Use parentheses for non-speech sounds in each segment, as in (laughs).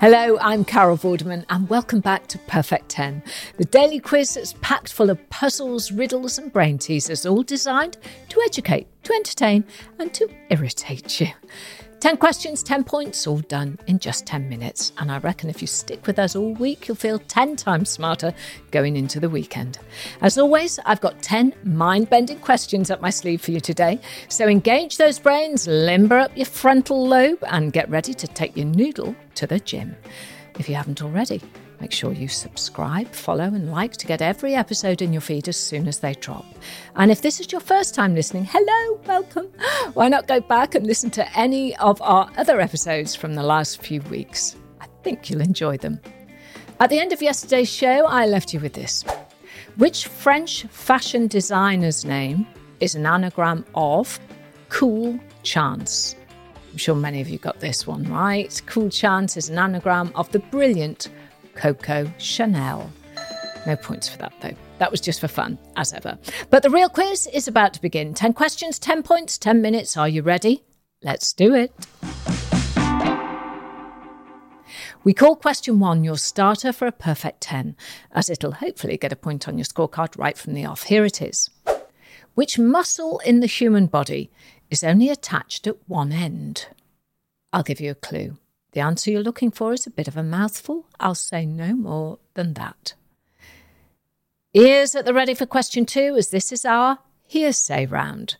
Hello, I'm Carol Vorderman, and welcome back to Perfect 10, the daily quiz that's packed full of puzzles, riddles, and brain teasers, all designed to educate, to entertain, and to irritate you. 10 questions, 10 points, all done in just 10 minutes. And I reckon if you stick with us all week, you'll feel 10 times smarter going into the weekend. As always, I've got 10 mind bending questions up my sleeve for you today. So engage those brains, limber up your frontal lobe, and get ready to take your noodle to the gym. If you haven't already, Make sure you subscribe, follow, and like to get every episode in your feed as soon as they drop. And if this is your first time listening, hello, welcome. (gasps) Why not go back and listen to any of our other episodes from the last few weeks? I think you'll enjoy them. At the end of yesterday's show, I left you with this Which French fashion designer's name is an anagram of cool chance? I'm sure many of you got this one right. Cool Chance is an anagram of the brilliant Coco Chanel. No points for that, though. That was just for fun, as ever. But the real quiz is about to begin. 10 questions, 10 points, 10 minutes. Are you ready? Let's do it. We call question one your starter for a perfect 10, as it'll hopefully get a point on your scorecard right from the off. Here it is. Which muscle in the human body is only attached at one end? I'll give you a clue. The answer you're looking for is a bit of a mouthful. I'll say no more than that. Ears at the ready for question two, as this is our hearsay round.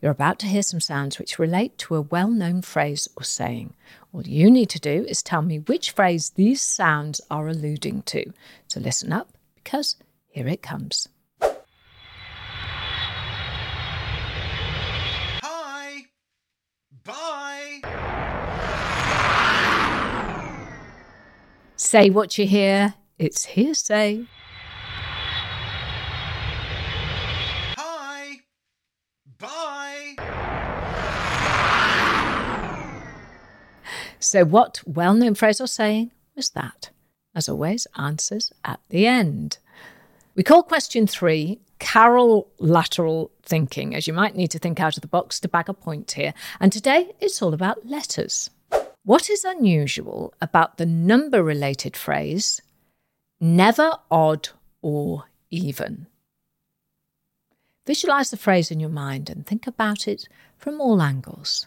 You're about to hear some sounds which relate to a well known phrase or saying. All you need to do is tell me which phrase these sounds are alluding to. So listen up, because here it comes. hi. Bye. Say what you hear, it's hearsay. Hi. Bye. So, what well known phrase or saying was that? As always, answers at the end. We call question three Carol lateral thinking, as you might need to think out of the box to bag a point here. And today it's all about letters. What is unusual about the number related phrase, never odd or even? Visualize the phrase in your mind and think about it from all angles.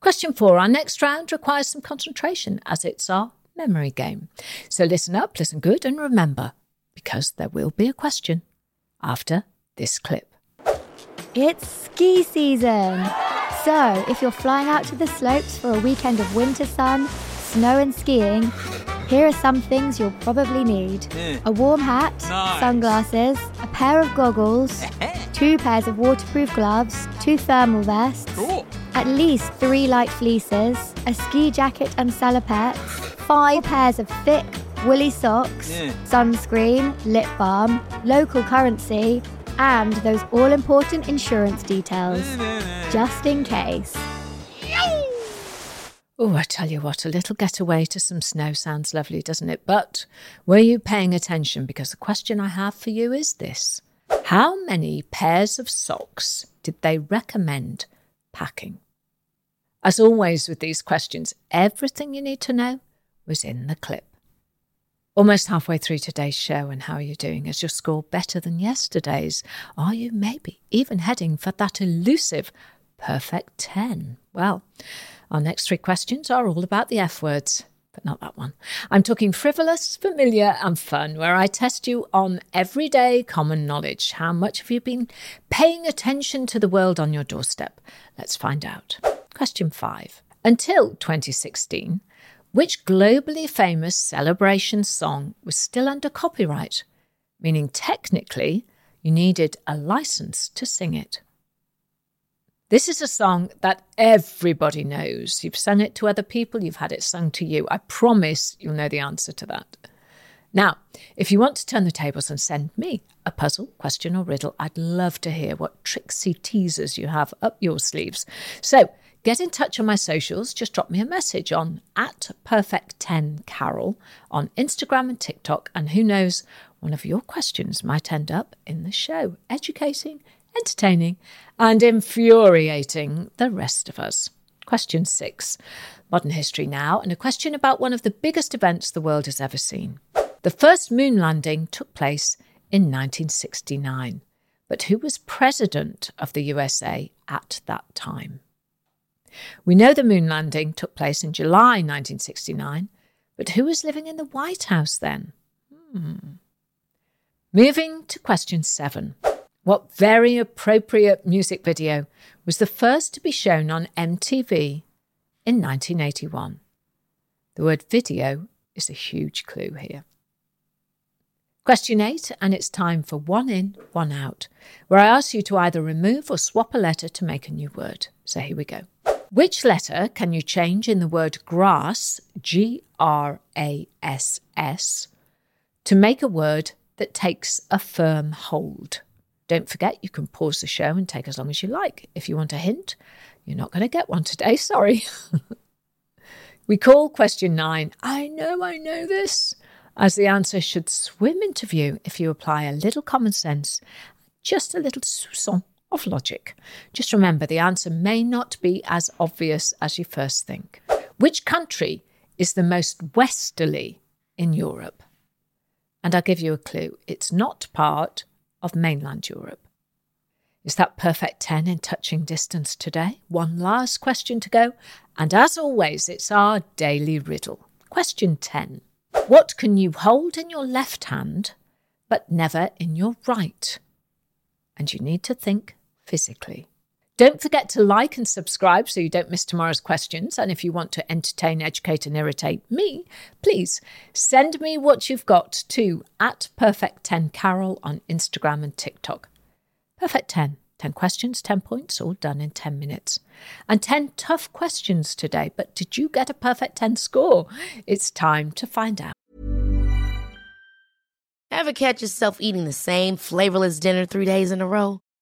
Question four Our next round requires some concentration as it's our memory game. So listen up, listen good, and remember, because there will be a question after this clip. It's ski season! So, if you're flying out to the slopes for a weekend of winter sun, snow, and skiing, here are some things you'll probably need hmm. a warm hat, Nice. sunglasses, a pair of goggles, (laughs) two pairs of waterproof gloves, two thermal vests, Cool. at least three light fleeces, a ski jacket and salopettes, five pairs of thick, woolly socks, Yeah. sunscreen, lip balm, local currency, and those all important insurance details, just in case. Oh, I tell you what, a little getaway to some snow sounds lovely, doesn't it? But were you paying attention? Because the question I have for you is this How many pairs of socks did they recommend packing? As always with these questions, everything you need to know was in the clip. Almost halfway through today's show, and how are you doing? Is your score better than yesterday's? Are you maybe even heading for that elusive perfect 10? Well, our next three questions are all about the F words, but not that one. I'm talking frivolous, familiar, and fun, where I test you on everyday common knowledge. How much have you been paying attention to the world on your doorstep? Let's find out. Question five. Until 2016, which globally famous celebration song was still under copyright? Meaning, technically, you needed a license to sing it. This is a song that everybody knows. You've sung it to other people, you've had it sung to you. I promise you'll know the answer to that. Now, if you want to turn the tables and send me a puzzle, question, or riddle, I'd love to hear what tricksy teasers you have up your sleeves. So get in touch on my socials. Just drop me a message on at perfect10carol on Instagram and TikTok. And who knows, one of your questions might end up in the show, educating, entertaining, and infuriating the rest of us. Question six modern history now, and a question about one of the biggest events the world has ever seen. The first moon landing took place in 1969, but who was president of the USA at that time? We know the moon landing took place in July 1969, but who was living in the White House then? Hmm. Moving to question seven. What very appropriate music video was the first to be shown on MTV in 1981? The word video is a huge clue here. Question eight, and it's time for one in, one out, where I ask you to either remove or swap a letter to make a new word. So here we go. Which letter can you change in the word grass, G R A S S, to make a word that takes a firm hold? Don't forget, you can pause the show and take as long as you like. If you want a hint, you're not going to get one today, (laughs) sorry. we call question nine, I know, I know this as the answer should swim into view if you apply a little common sense, just a little soupçon of logic. Just remember the answer may not be as obvious as you first think. Which country is the most westerly in Europe? And I'll give you a clue it's not part of mainland Europe. Is that perfect 10 in touching distance today? One last question to go. And as always, it's our daily riddle. Question 10. What can you hold in your left hand but never in your right? And you need to think physically. Don't forget to like and subscribe so you don't miss tomorrow's questions. And if you want to entertain, educate, and irritate me, please send me what you've got to at Perfect10Carol on Instagram and TikTok. Perfect 10. 10 questions, 10 points, all done in 10 minutes. And 10 tough questions today, but did you get a perfect 10 score? It's time to find out. Ever catch yourself eating the same flavorless dinner three days in a row?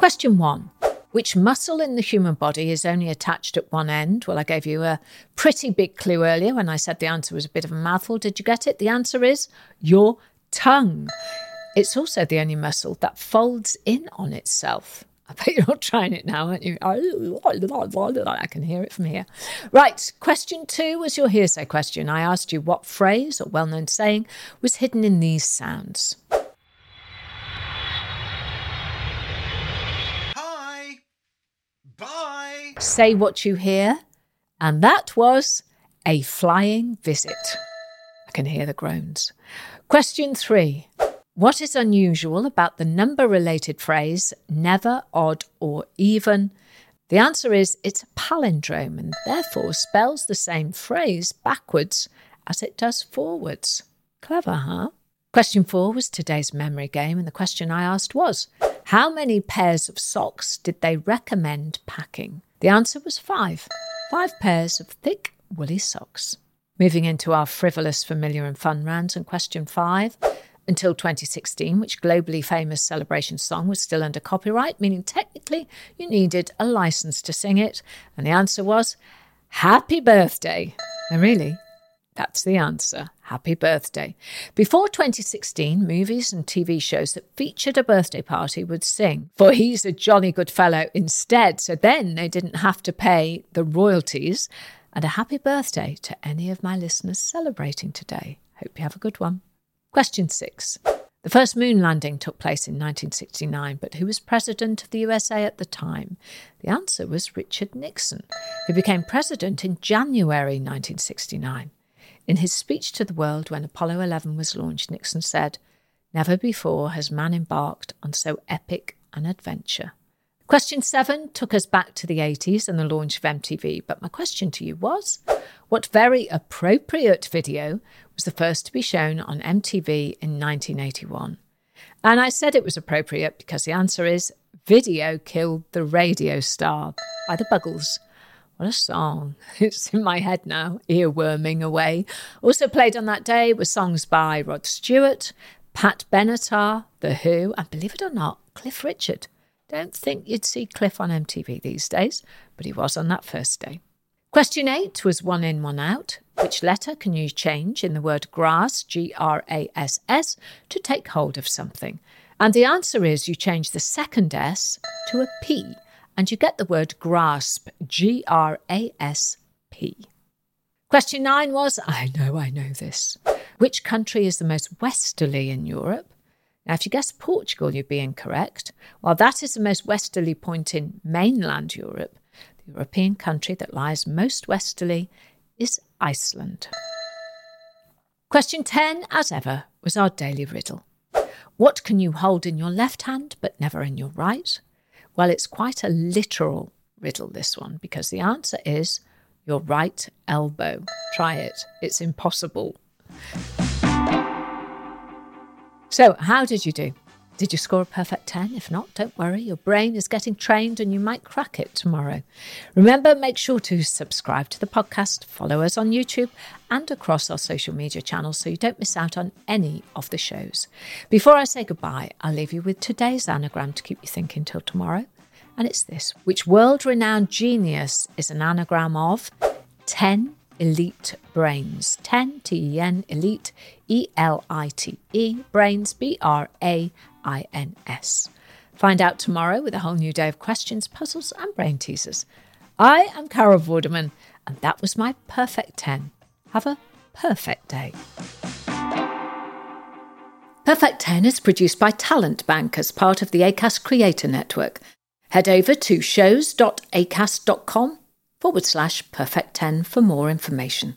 Question one. Which muscle in the human body is only attached at one end? Well, I gave you a pretty big clue earlier when I said the answer was a bit of a mouthful. Did you get it? The answer is your tongue. It's also the only muscle that folds in on itself. I bet you're all (laughs) trying it now, aren't you? I can hear it from here. Right, question two was your hearsay question. I asked you what phrase or well known saying was hidden in these sounds. Hi. Bye. Say what you hear. And that was a flying visit. I can hear the groans. Question three. What is unusual about the number related phrase never, odd, or even? The answer is it's a palindrome and therefore spells the same phrase backwards as it does forwards. Clever, huh? Question four was today's memory game, and the question I asked was How many pairs of socks did they recommend packing? The answer was five. Five pairs of thick, woolly socks. Moving into our frivolous, familiar, and fun rounds, and question five until 2016, which globally famous celebration song was still under copyright, meaning technically you needed a license to sing it. And the answer was Happy Birthday. And really, that's the answer. Happy birthday. Before 2016, movies and TV shows that featured a birthday party would sing, For he's a jolly good fellow instead. So then they didn't have to pay the royalties. And a happy birthday to any of my listeners celebrating today. Hope you have a good one. Question six. The first moon landing took place in 1969, but who was president of the USA at the time? The answer was Richard Nixon, who became president in January 1969. In his speech to the world when Apollo 11 was launched, Nixon said, Never before has man embarked on so epic an adventure. Question seven took us back to the 80s and the launch of MTV, but my question to you was what very appropriate video was the first to be shown on MTV in 1981? And I said it was appropriate because the answer is Video Killed the Radio Star by the Buggles. What a song. (laughs) It's in my head now, earworming away. Also played on that day were songs by Rod Stewart, Pat Benatar, The Who, and believe it or not, Cliff Richard. Don't think you'd see Cliff on MTV these days, but he was on that first day. Question eight was one in, one out. Which letter can you change in the word grass, G R A S S, to take hold of something? And the answer is you change the second S to a P, and you get the word grasp, G R A S P. Question nine was I know, I know this. Which country is the most westerly in Europe? Now, if you guess Portugal, you'd be incorrect. While that is the most westerly point in mainland Europe, the European country that lies most westerly is Iceland. Question 10, as ever, was our daily riddle. What can you hold in your left hand but never in your right? Well, it's quite a literal riddle, this one, because the answer is your right elbow. Try it, it's impossible. So, how did you do? Did you score a perfect 10? If not, don't worry, your brain is getting trained and you might crack it tomorrow. Remember, make sure to subscribe to the podcast, follow us on YouTube and across our social media channels so you don't miss out on any of the shows. Before I say goodbye, I'll leave you with today's anagram to keep you thinking till tomorrow. And it's this which world renowned genius is an anagram of 10 elite brains. 10 T E N elite E L I T E brains B R A I N S. Find out tomorrow with a whole new day of questions, puzzles, and brain teasers. I am Carol Vorderman, and that was my perfect 10. Have a perfect day. Perfect 10 is produced by Talent Bank as part of the ACAST Creator Network. Head over to shows.acast.com forward slash perfect 10 for more information.